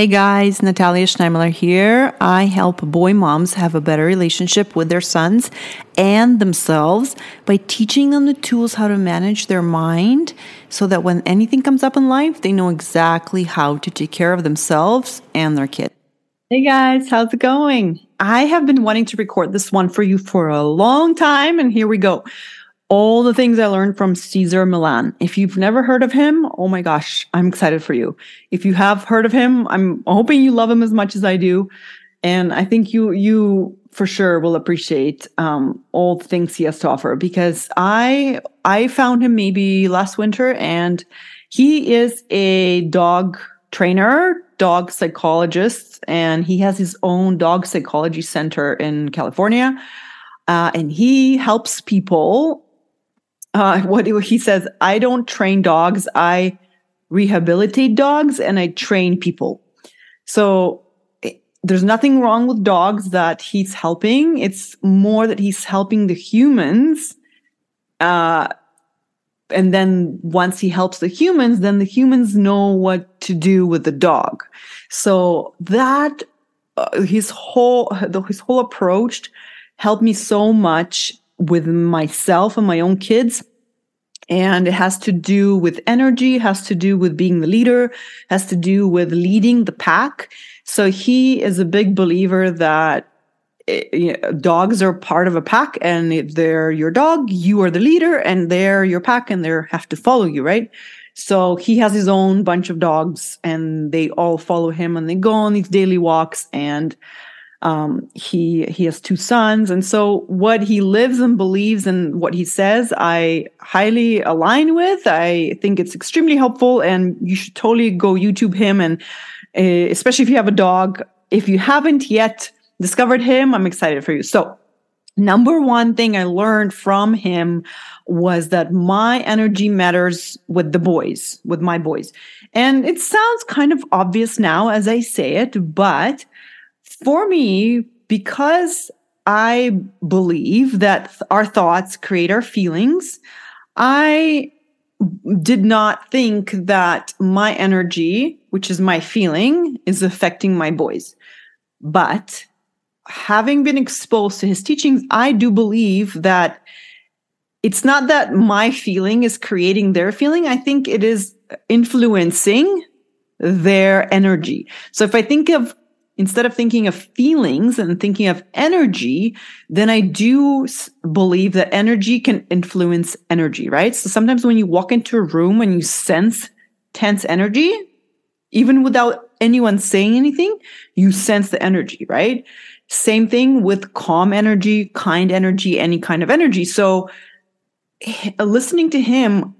Hey guys, Natalia Schneimler here. I help boy moms have a better relationship with their sons and themselves by teaching them the tools how to manage their mind so that when anything comes up in life, they know exactly how to take care of themselves and their kids. Hey guys, how's it going? I have been wanting to record this one for you for a long time, and here we go all the things I learned from Cesar Millan. If you've never heard of him, oh my gosh, I'm excited for you. If you have heard of him, I'm hoping you love him as much as I do. And I think you, you for sure will appreciate, um, all the things he has to offer because I, I found him maybe last winter and he is a dog trainer, dog psychologist, and he has his own dog psychology center in California. Uh, and he helps people uh, what he says, I don't train dogs. I rehabilitate dogs and I train people. So eh, there's nothing wrong with dogs that he's helping. It's more that he's helping the humans. Uh, and then once he helps the humans, then the humans know what to do with the dog. So that uh, his whole his whole approach helped me so much with myself and my own kids. And it has to do with energy has to do with being the leader has to do with leading the pack. So he is a big believer that it, eh, you know, dogs are part of a pack and if they're your dog you are the leader and they're your pack and they have to follow you right? So he has his own bunch of dogs and they all follow him and they go on these daily walks and um, he he has two sons, and so what he lives and believes and what he says, I highly align with. I think it's extremely helpful, and you should totally go YouTube him, and uh, especially if you have a dog. If you haven't yet discovered him, I'm excited for you. So number one thing I learned from him was that my energy matters with the boys, with my boys. And it sounds kind of obvious now as I say it, but for me, because I believe that our thoughts create our feelings, I did not think that my energy, which is my feeling, is affecting my boys. But having been exposed to his teachings, I do believe that it's not that my feeling is creating their feeling. I think it is influencing their energy. So if I think of instead of thinking of feelings and thinking of energy, then I do believe that energy can influence energy, right? So sometimes when you walk into a room and you sense tense energy, even without anyone saying anything, you sense the energy, right? Same thing with calm energy, kind energy, any kind of energy. So eh, listening to him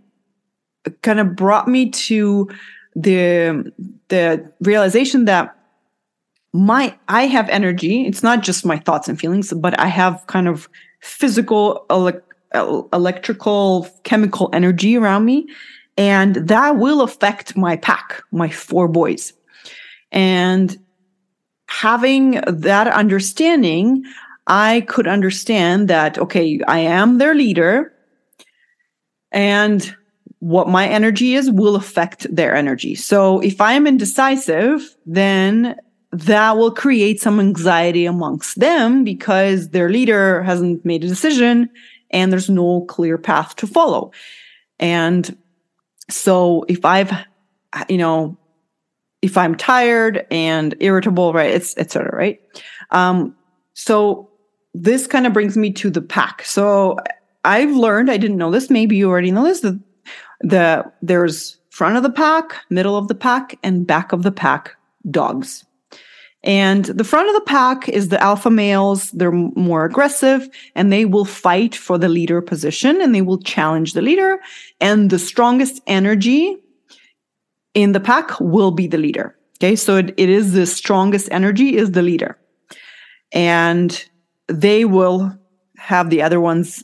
kind of brought me to the the realization that my I have energy. It's not just my thoughts and feelings, but I have kind of physical, ele- electrical, chemical energy around me, and that will affect my pack, my four boys. And having that understanding, I could understand that okay, I am their leader, and what my energy is will affect their energy. So if I am indecisive, then that will create some anxiety amongst them because their leader hasn't made a decision and there's no clear path to follow. And so if I've, you know, if I'm tired and irritable, right, it's etc. Right. Um, so this kind of brings me to the pack. So I've learned, I didn't know this, maybe you already know this, that the there's front of the pack, middle of the pack, and back of the pack dogs. And the front of the pack is the alpha males. They're more aggressive and they will fight for the leader position and they will challenge the leader. And the strongest energy in the pack will be the leader. Okay. So it, it is the strongest energy is the leader. And they will have the other ones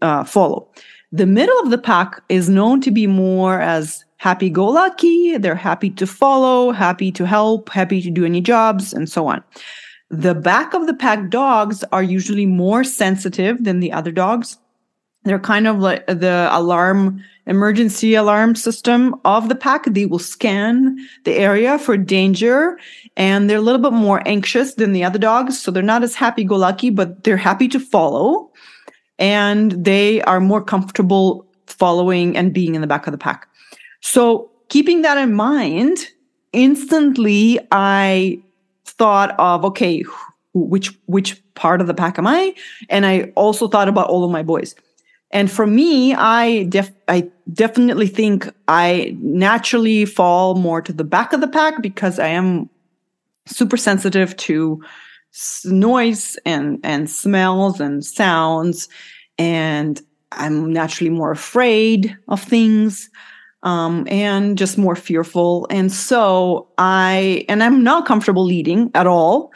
uh, follow. The middle of the pack is known to be more as happy go lucky. They're happy to follow, happy to help, happy to do any jobs, and so on. The back of the pack dogs are usually more sensitive than the other dogs. they're kind of like the alarm emergency alarm system of the pack. They will scan the area for danger and they're a little bit more anxious than the other dogs. So they're not as happy go lucky, but they're happy to follow and they are more comfortable following and being in the back of the pack. So keeping that in mind, instantly I thought of, okay, which, which part of the pack am I? And I also thought about all of my boys. And for me, I def- I definitely think I naturally fall more to the back of the pack because I am super sensitive to noise and and smells and sounds and I'm naturally more afraid of things um, and just more fearful. And so I, and I'm not comfortable leading at all.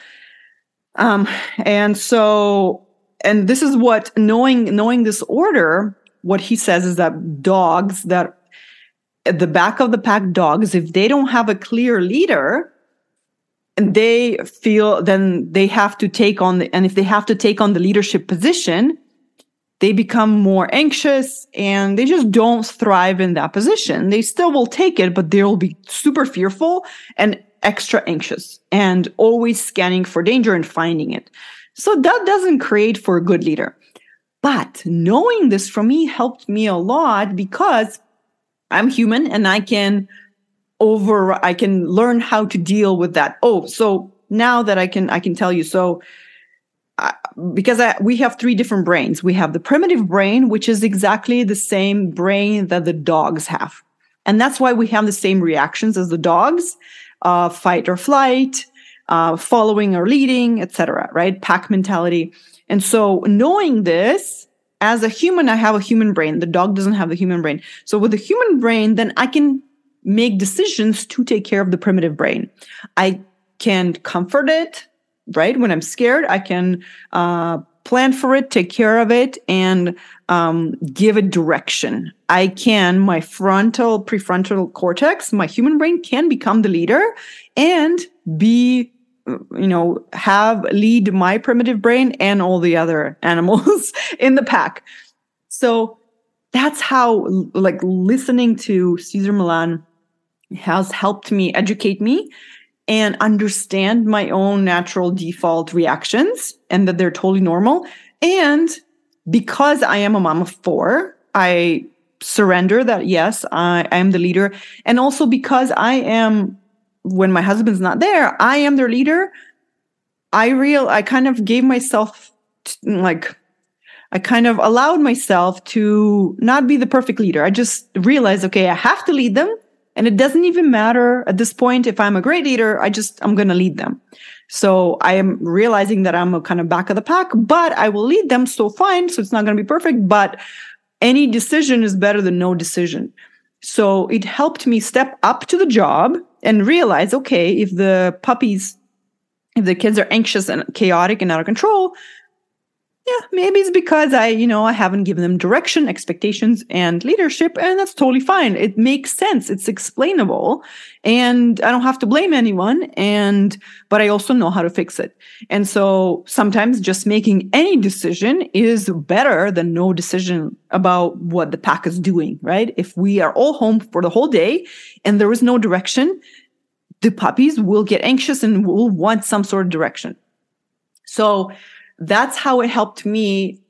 Um, and so and this is what knowing knowing this order what he says is that dogs that at the back of the pack dogs if they don't have a clear leader and they feel then they have to take on the and if they have to take on the leadership position they become more anxious and they just don't thrive in that position they still will take it but they'll be super fearful and extra anxious and always scanning for danger and finding it so that doesn't create for a good leader. But knowing this for me helped me a lot because I'm human and I can over I can learn how to deal with that. Oh, so now that I can I can tell you so because I, we have three different brains. We have the primitive brain, which is exactly the same brain that the dogs have. And that's why we have the same reactions as the dogs, uh, fight or flight, uh, following or leading, etc. Right? Pack mentality. And so knowing this, as a human, I have a human brain. The dog doesn't have the human brain. So with the human brain, then I can make decisions to take care of the primitive brain. I can comfort it, right? When I'm scared, I can uh, plan for it, take care of it, and um, give it direction. I can, my frontal, prefrontal cortex, my human brain can become the leader and be you know, have lead my primitive brain and all the other animals in the pack. So that's how like listening to Cesar Millan has helped me educate me and understand my own natural default reactions and that they're totally normal. And because I am a mom of four, I surrender that yes, I, I am the leader. And also because I am when my husband's not there, I am their leader. I real I kind of gave myself like I kind of allowed myself to not be the perfect leader. I just realized, okay, I have to lead them. And it doesn't even matter at this point if I'm a great leader, I just, I'm going to lead them. So I am realizing that I'm a kind of back of the pack, but I will lead them so fine. So it's not going to be perfect, but any decision is better than no decision. So it helped me step up to the job and realize, okay, if the puppies, if the kids are anxious and chaotic and out of control, yeah, maybe it's because I, you know, I haven't given them direction, expectations, and leadership, and that's totally fine. It makes sense. It's explainable, and I don't have to blame anyone. And but I also know how to fix it. And so sometimes just making any decision is better than no decision about what the pack is doing. Right? If we are all home for the whole day and there is no direction, the puppies will get anxious and will want some sort of direction. So that's how it helped me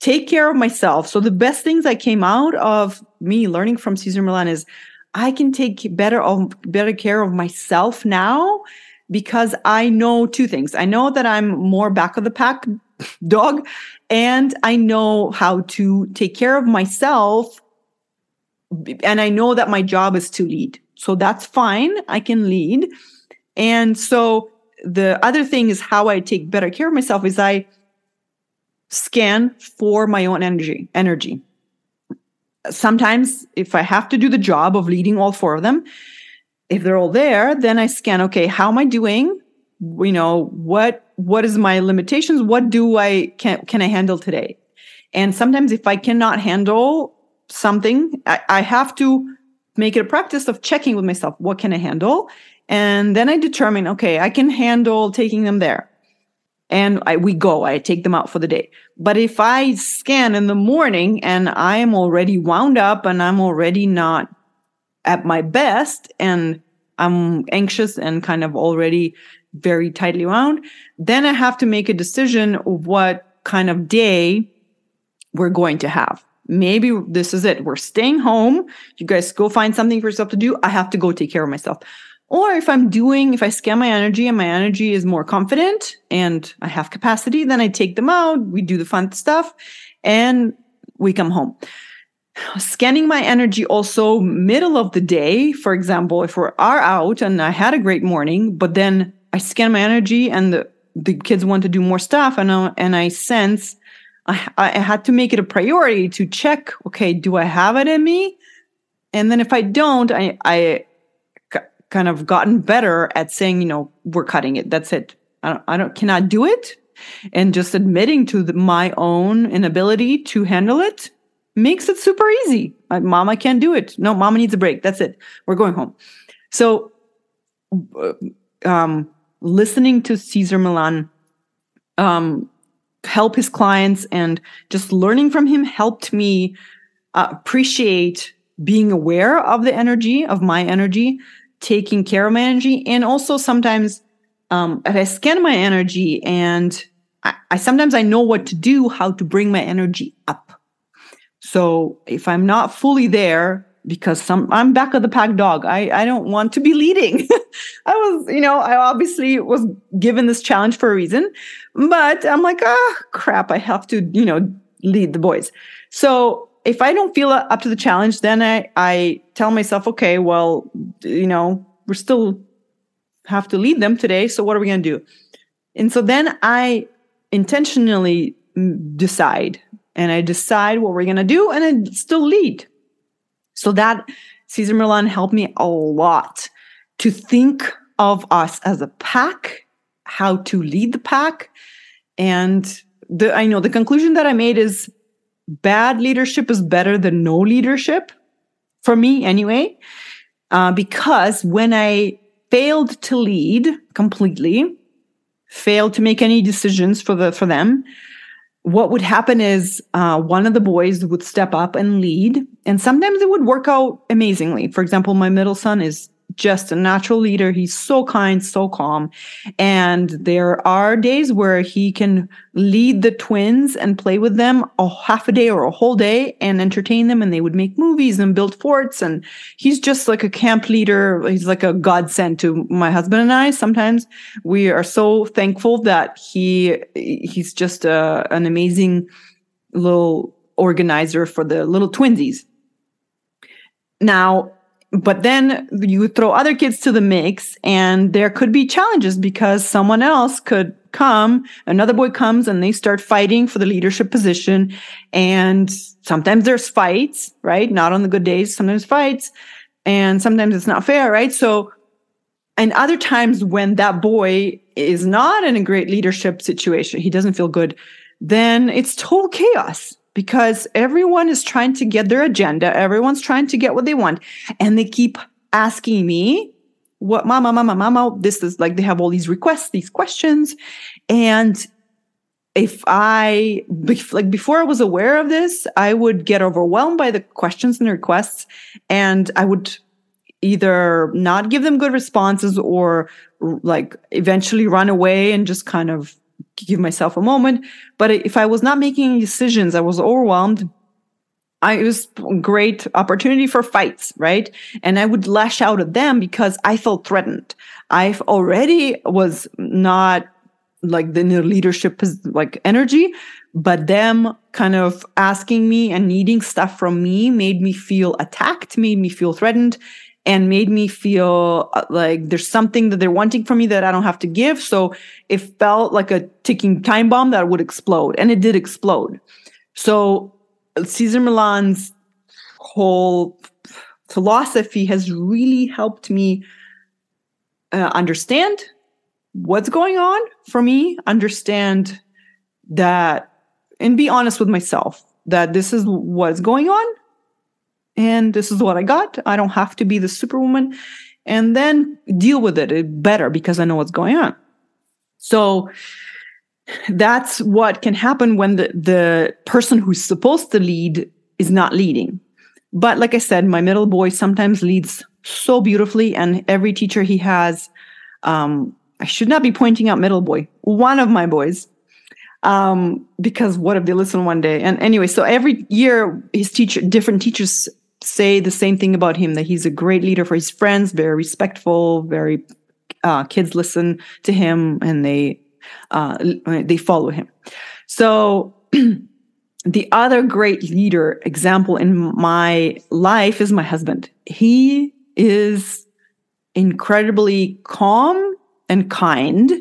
take care of myself. So the best things that came out of me learning from Cesar Millan is I can take better of better care of myself now because I know two things. I know that I'm more back of the pack dog and I know how to take care of myself and I know that my job is to lead. So that's fine. I can lead. And so the other thing is how I take better care of myself is I scan for my own energy energy. Sometimes if I have to do the job of leading all four of them, if they're all there, then I scan, okay, how am I doing? You know, what what is my limitations? What do I can can I handle today? And sometimes if I cannot handle something, I, I have to make it a practice of checking with myself, what can I handle? And then I determine, okay, I can handle taking them there. and I, we go, I take them out for the day. But if I scan in the morning and I am already wound up and I'm already not at my best and I'm anxious and kind of already very tightly wound, then I have to make a decision of what kind of day we're going to have. Maybe this is it. We're staying home. You guys go find something for yourself to do. I have to go take care of myself. Or if I'm doing, if I scan my energy and my energy is more confident and I have capacity, then I take them out. We do the fun stuff and we come home. Scanning my energy also middle of the day. For example, if we are out and I had a great morning, but then I scan my energy and the, the kids want to do more stuff and I, and I sense I, I had to make it a priority to check, okay, do I have it in me? And then if I don't, I, I kind of gotten better at saying, you know, we're cutting it. That's it. I don't, I don't cannot do it. And just admitting to the, my own inability to handle it makes it super easy. Like, mama can't do it. No, mama needs a break. That's it. We're going home. So, uh, um, listening to Cesar Millan, um, help his clients and just learning from him helped me uh, appreciate being aware of the energy of my energy taking care of my energy and also sometimes um, if i scan my energy and I, I sometimes i know what to do how to bring my energy up so if i'm not fully there because some I'm back of the pack dog. I, I don't want to be leading. I was, you know, I obviously was given this challenge for a reason, but I'm like, ah, oh, crap, I have to, you know, lead the boys. So if I don't feel up to the challenge, then I, I tell myself, okay, well, you know, we're still have to lead them today. So what are we going to do? And so then I intentionally decide and I decide what we're going to do and I still lead. So that Cesar Millan helped me a lot to think of us as a pack, how to lead the pack. And the, I know the conclusion that I made is bad leadership is better than no leadership for me anyway. Uh, because when I failed to lead completely, failed to make any decisions for the for them, what would happen is uh, one of the boys would step up and lead, and sometimes it would work out amazingly. For example, my middle son is just a natural leader. He's so kind, so calm. And there are days where he can lead the twins and play with them a half a day or a whole day and entertain them. And they would make movies and build forts. And he's just like a camp leader. He's like a godsend to my husband and I. Sometimes we are so thankful that he, he's just a, an amazing little organizer for the little twinsies. Now, but then you throw other kids to the mix and there could be challenges because someone else could come another boy comes and they start fighting for the leadership position. And sometimes there's fights right? Not on the good days sometimes fights. And sometimes it's not fair right? So and other times when that boy is not in a great leadership situation he doesn't feel good then it's total chaos because everyone is trying to get their agenda. Everyone's trying to get what they want. And they keep asking me, what, mama, mama, mama, this is like they have all these requests, these questions. And if I, like before I was aware of this, I would get overwhelmed by the questions and requests. And I would either not give them good responses or like eventually run away and just kind of give myself a moment. But if I was not making decisions, I was overwhelmed. I, it was great opportunity for fights, right? And I would lash out at them because I felt threatened. I already was not like the leadership like energy, but them kind of asking me and needing stuff from me made me feel attacked, made me feel threatened, and made me feel uh, like there's something that they're wanting from me that I don't have to give. So it felt like a ticking time bomb that would explode, and it did explode. So Cesar Millan's whole philosophy has really helped me uh, understand what's going on for me, understand that, and be honest with myself that this is what's going on and this is what I got. I don't have to be the superwoman and then deal with it better because I know what's going on. So that's what can happen when the, the person who's supposed to lead is not leading. But like I said, my middle boy sometimes leads so beautifully, and every teacher he has, um, I should not be pointing out middle boy, one of my boys, um, because what if they listen one day? And anyway, so every year his teacher, different teachers say the same thing about him that he's a great leader for his friends, very respectful, very uh, kids listen to him and they uh, they follow him. So the other great leader example in my life is my husband. He is incredibly calm and kind,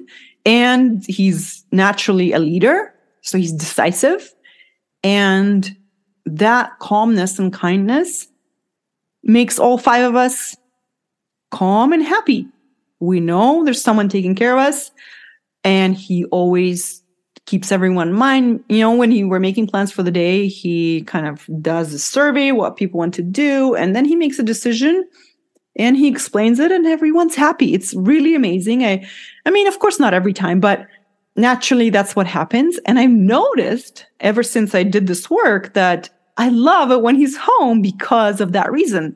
and he's naturally a leader. So he's decisive. And that calmness and kindness makes all five of us calm and happy. We know there's someone taking care of us, and he always keeps everyone in mind. You know, when he were making plans for the day, he kind of does a survey, what people want to do, and then he makes a decision and he explains it and everyone's happy. It's really amazing. I I mean, of course not every time, but naturally that's what happens. And I've noticed ever since I did this work that I love it when he's home because of that reason.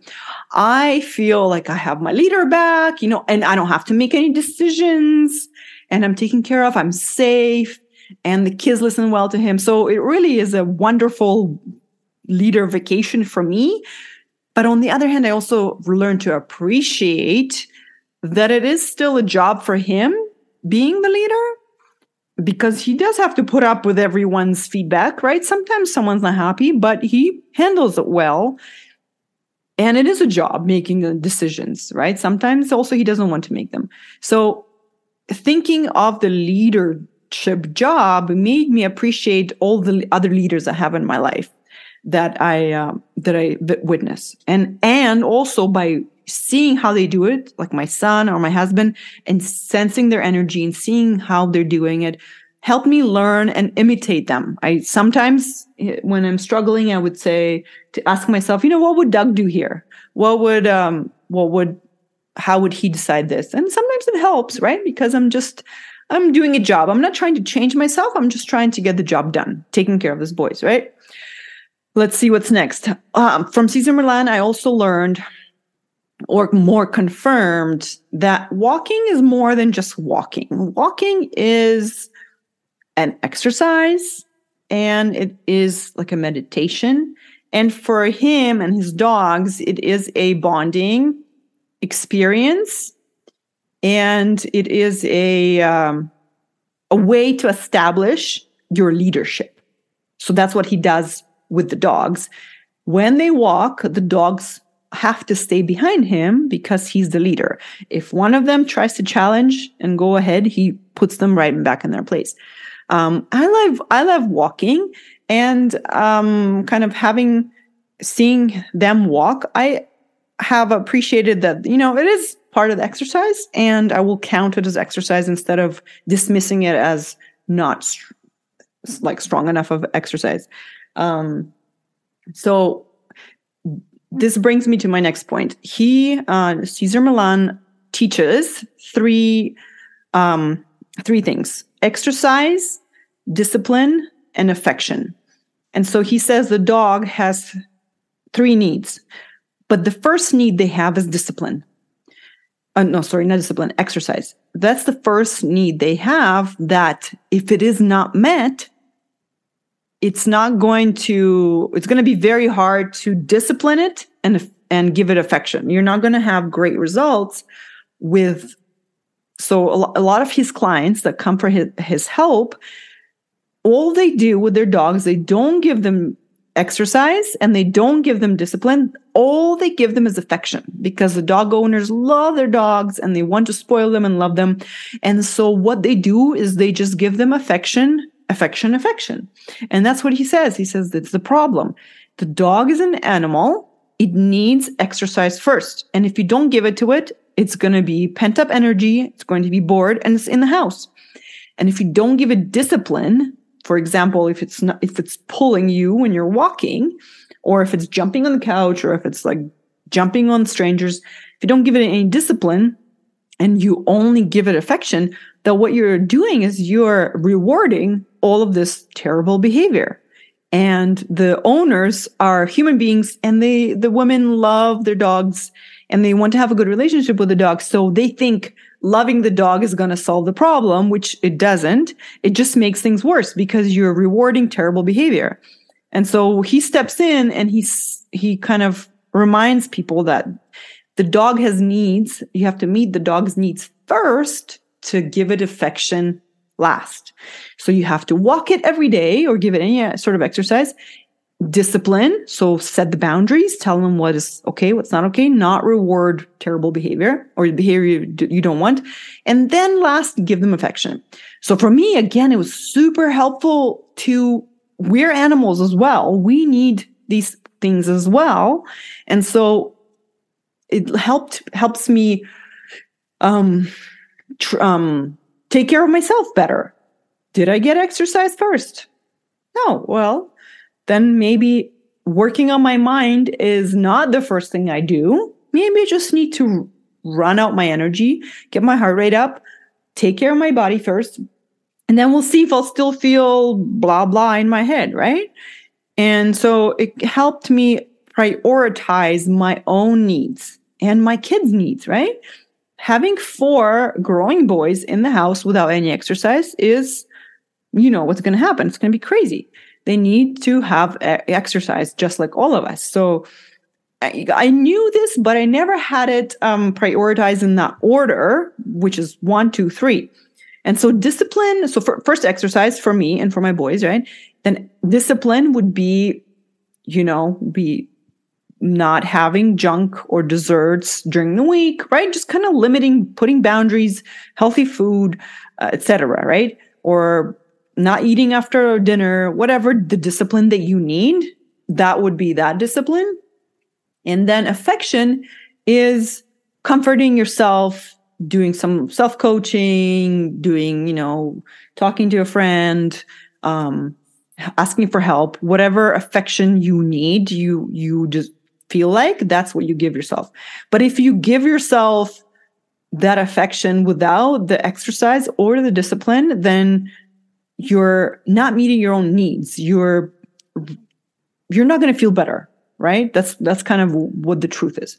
I feel like I have my leader back, you know, and I don't have to make any decisions and I'm taken care of. I'm safe and the kids listen well to him. So it really is a wonderful leader vacation for me. But on the other hand, I also learned to appreciate that it is still a job for him being the leader because he does have to put up with everyone's feedback, right? Sometimes someone's not happy, but he handles it well. And it is a job making the decisions, right? Sometimes also he doesn't want to make them. So thinking of the leadership job made me appreciate all the other leaders I have in my life that I um, that I witness, and and also by seeing how they do it, like my son or my husband, and sensing their energy and seeing how they're doing it, help me learn and imitate them. I sometimes, eh, when I'm struggling, I would say to ask myself, you know, what would Doug do here? What would, um, what would, how would he decide this? And sometimes it helps, right? Because I'm just, I'm doing a job. I'm not trying to change myself. I'm just trying to get the job done, taking care of his boys, right? Let's see what's next. Um, from Cesar Millan, I also learned or more confirmed that walking is more than just walking. Walking is an exercise and it is like a meditation. And for him and his dogs, it is a bonding experience and it is a, um, a way to establish your leadership. So that's what he does with the dogs. When they walk, the dogs have to stay behind him because he's the leader. If one of them tries to challenge and go ahead, he puts them right back in their place. Um, I love I love walking and um, kind of having seeing them walk. I have appreciated that you know it is part of the exercise, and I will count it as exercise instead of dismissing it as not like strong enough of exercise. Um, so this brings me to my next point. He, uh, Cesar Millan, teaches three um, three things: exercise, discipline, and affection. And so he says the dog has three needs, but the first need they have is discipline. Uh, no, sorry, not discipline, exercise. That's the first need they have. That if it is not met, it's not going to it's going to be very hard to discipline it and and give it affection. You're not going to have great results with so a, lot of his clients that come for his, his help all they do with their dogs they don't give them exercise and they don't give them discipline. All they give them is affection because the dog owners love their dogs and they want to spoil them and love them. And so what they do is they just give them affection affection, affection. And that's what he says. He says that's the problem. The dog is an animal. It needs exercise first. And if you don't give it to it, it's going to be pent up energy. It's going to be bored and it's in the house. And if you don't give it discipline, for example, if it's not, if it's pulling you when you're walking, or if it's jumping on the couch, or if it's like jumping on strangers, if you don't give it any discipline and you only give it affection, that what you're doing is you're rewarding all of this terrible behavior. And the owners are human beings and they, the women love their dogs and they want to have a good relationship with the dog. So they think loving the dog is going to solve the problem, which it doesn't. It just makes things worse because you're rewarding terrible behavior. And so he steps in and he's, he kind of reminds people that the dog has needs. You have to meet the dog's needs first to give it affection last. So you have to walk it every day or give it any uh, sort of exercise. Discipline. So set the boundaries, tell them what is okay, what's not okay, not reward terrible behavior or behavior you don't want. And then last, give them affection. So for me, again, it was super helpful to, we're animals as well. We need these things as well. And so it helped, helps me, um, tr- um, take care of myself better. Did I get exercise first? No. Well, then maybe working on my mind is not the first thing I do. Maybe I just need to run out my energy, get my heart rate up, take care of my body first, and then we'll see if I'll still feel blah, blah in my head, right? And so it helped me prioritize my own needs and my kids' needs, right? Having four growing boys in the house without any exercise is, you know, what's going to happen. It's going to be crazy they need to have exercise just like all of us. So I, I knew this, but I never had it um, prioritized in that order, which is one, two, three. And so discipline, so for, first exercise for me and for my boys, right? Then discipline would be, you know, be not having junk or desserts during the week, right? Just kind of limiting, putting boundaries, healthy food, uh, etc., right? Or not eating after dinner, whatever the discipline that you need, that would be that discipline. And then affection is comforting yourself, doing some self coaching, doing, you know, talking to a friend, um, asking for help, whatever affection you need, you, you just feel like that's what you give yourself. But if you give yourself that affection without the exercise or the discipline, then you're not meeting your own needs. You're you're not going to feel better right? That's that's kind of what the truth is.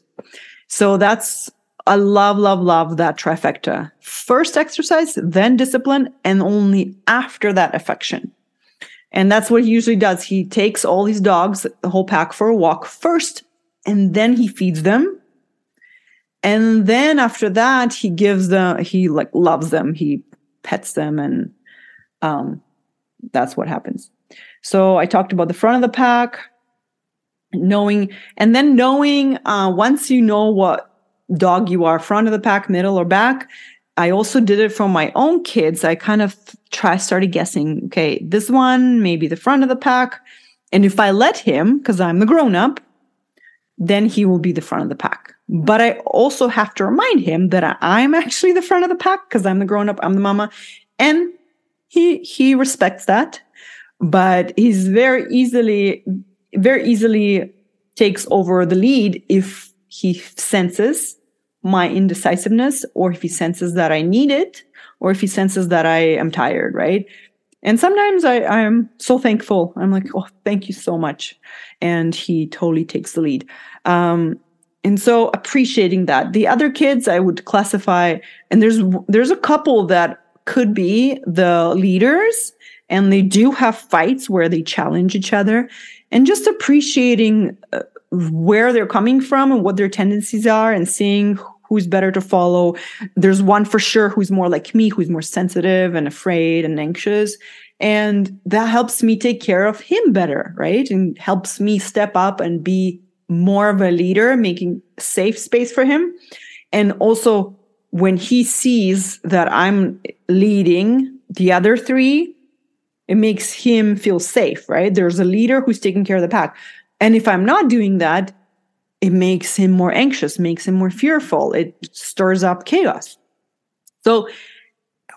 So that's i love love love that trifecta. First exercise then discipline and only after that affection. And that's what he usually does. He takes all his dogs the whole pack for a walk first and then he feeds them and then after that he gives them he like loves them he pets them and um, that's what happens. So I talked about the front of the pack, knowing, and then knowing uh, once you know what dog you are, front of the pack, middle, or back. I also did it for my own kids. I kind of try started guessing. Okay, this one maybe the front of the pack, and if I let him, because I'm the grown up, then he will be the front of the pack. But I also have to remind him that I'm actually the front of the pack because I'm the grown up, I'm the mama, and he he respects that, but he's very easily very easily takes over the lead if he senses my indecisiveness or if he senses that I need it or if he senses that I am tired, right? And sometimes I, I'm so thankful. I'm like, oh, thank you so much. And he totally takes the lead. Um, and so appreciating that. The other kids I would classify, and there's there's a couple that could be the leaders and they do have fights where they challenge each other and just appreciating uh, where they're coming from and what their tendencies are and seeing who's better to follow there's one for sure who's more like me who's more sensitive and afraid and anxious and that helps me take care of him better right and helps me step up and be more of a leader making safe space for him and also when he sees that I'm leading the other three, it makes him feel safe, right? There's a leader who's taking care of the pack. And if I'm not doing that, it makes him more anxious, makes him more fearful. It stirs up chaos. So,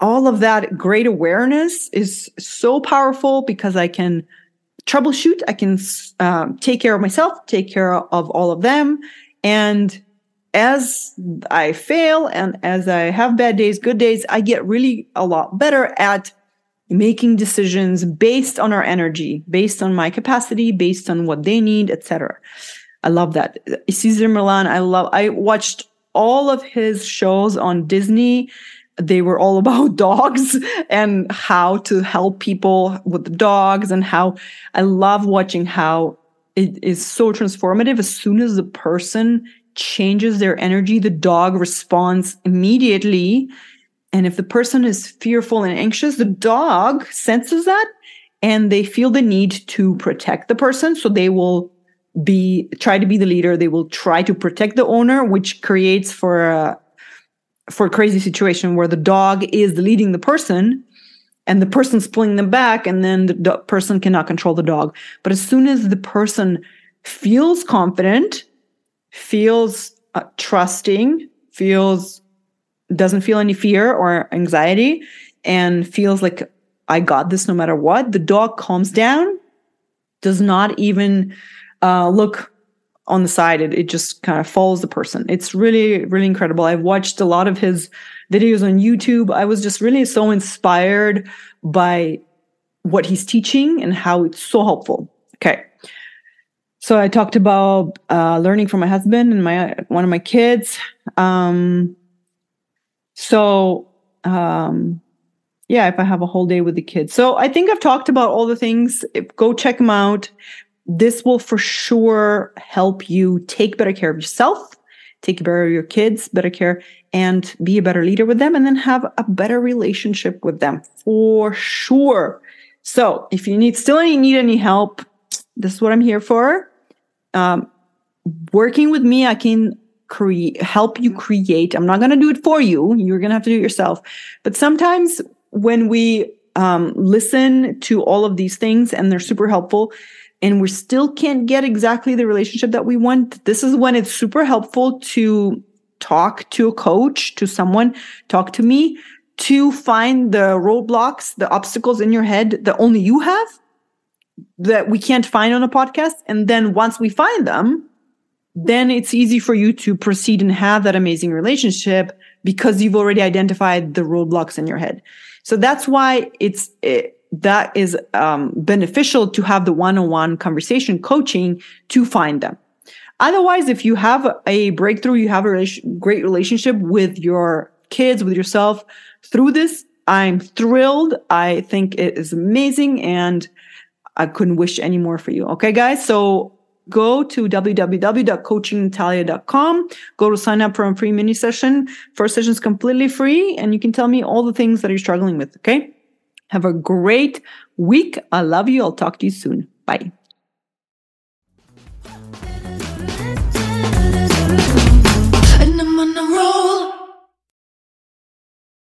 all of that great awareness is so powerful because I can troubleshoot, I can um, take care of myself, take care of all of them, and as I fail and as I have bad days, good days, I get really a lot better at making decisions based on our energy, based on my capacity, based on what they need, etc. I love that. Cesar Millan, I love I watched all of his shows on Disney. They were all about dogs and how to help people with the dogs and how I love watching how it is so transformative. As soon as the person changes their energy, the dog responds immediately. And if the person is fearful and anxious, the dog senses that and they feel the need to protect the person. So they will be, try to be the leader. They will try to protect the owner, which creates for a, for a crazy situation where the dog is leading the person and the person's pulling them back and then the do- person cannot control the dog. But as soon as the person feels confident, feels uh, trusting, feels doesn't feel any fear or anxiety and feels like I got this no matter what, the dog calms down, does not even uh, look on the side. It, it just kind of follows the person. It's really, really incredible. I've watched a lot of his videos on YouTube. I was just really so inspired by what he's teaching and how it's so helpful. Okay. So I talked about uh, learning from my husband and my one of my kids. Um, so um, yeah, if I have a whole day with the kids. So I think I've talked about all the things. If, go check them out. This will for sure help you take better care of yourself, take better care of your kids, better care, and be a better leader with them, and then have a better relationship with them for sure. So if you need still need any help, this is what I'm here for um, working with me, I can create help you create. I'm not going to do it for you. You're going to have to do it yourself. But sometimes when we um, listen to all of these things and they're super helpful, and we still can't get exactly the relationship that we want, this is when it's super helpful to talk to a coach, to someone, talk to me to find the roadblocks, the obstacles in your head that only you have that we can't find on a podcast. And then once we find them, then it's easy for you to proceed and have that amazing relationship because you've already identified the roadblocks in your head. So that's why it's it, that is um, beneficial to have the one-on-one conversation coaching to find them. Otherwise, if you have a breakthrough, you have a great relationship with your kids, with yourself through this, I'm thrilled. I think it is amazing and I couldn't wish any more for you. Okay, guys. So go to www.coachingnatalia.com. Go to sign up for a free mini session. First session is completely free and you can tell me all the things that you're struggling with. Okay. Have a great week. I love you. I'll talk to you soon. Bye. And I'm on.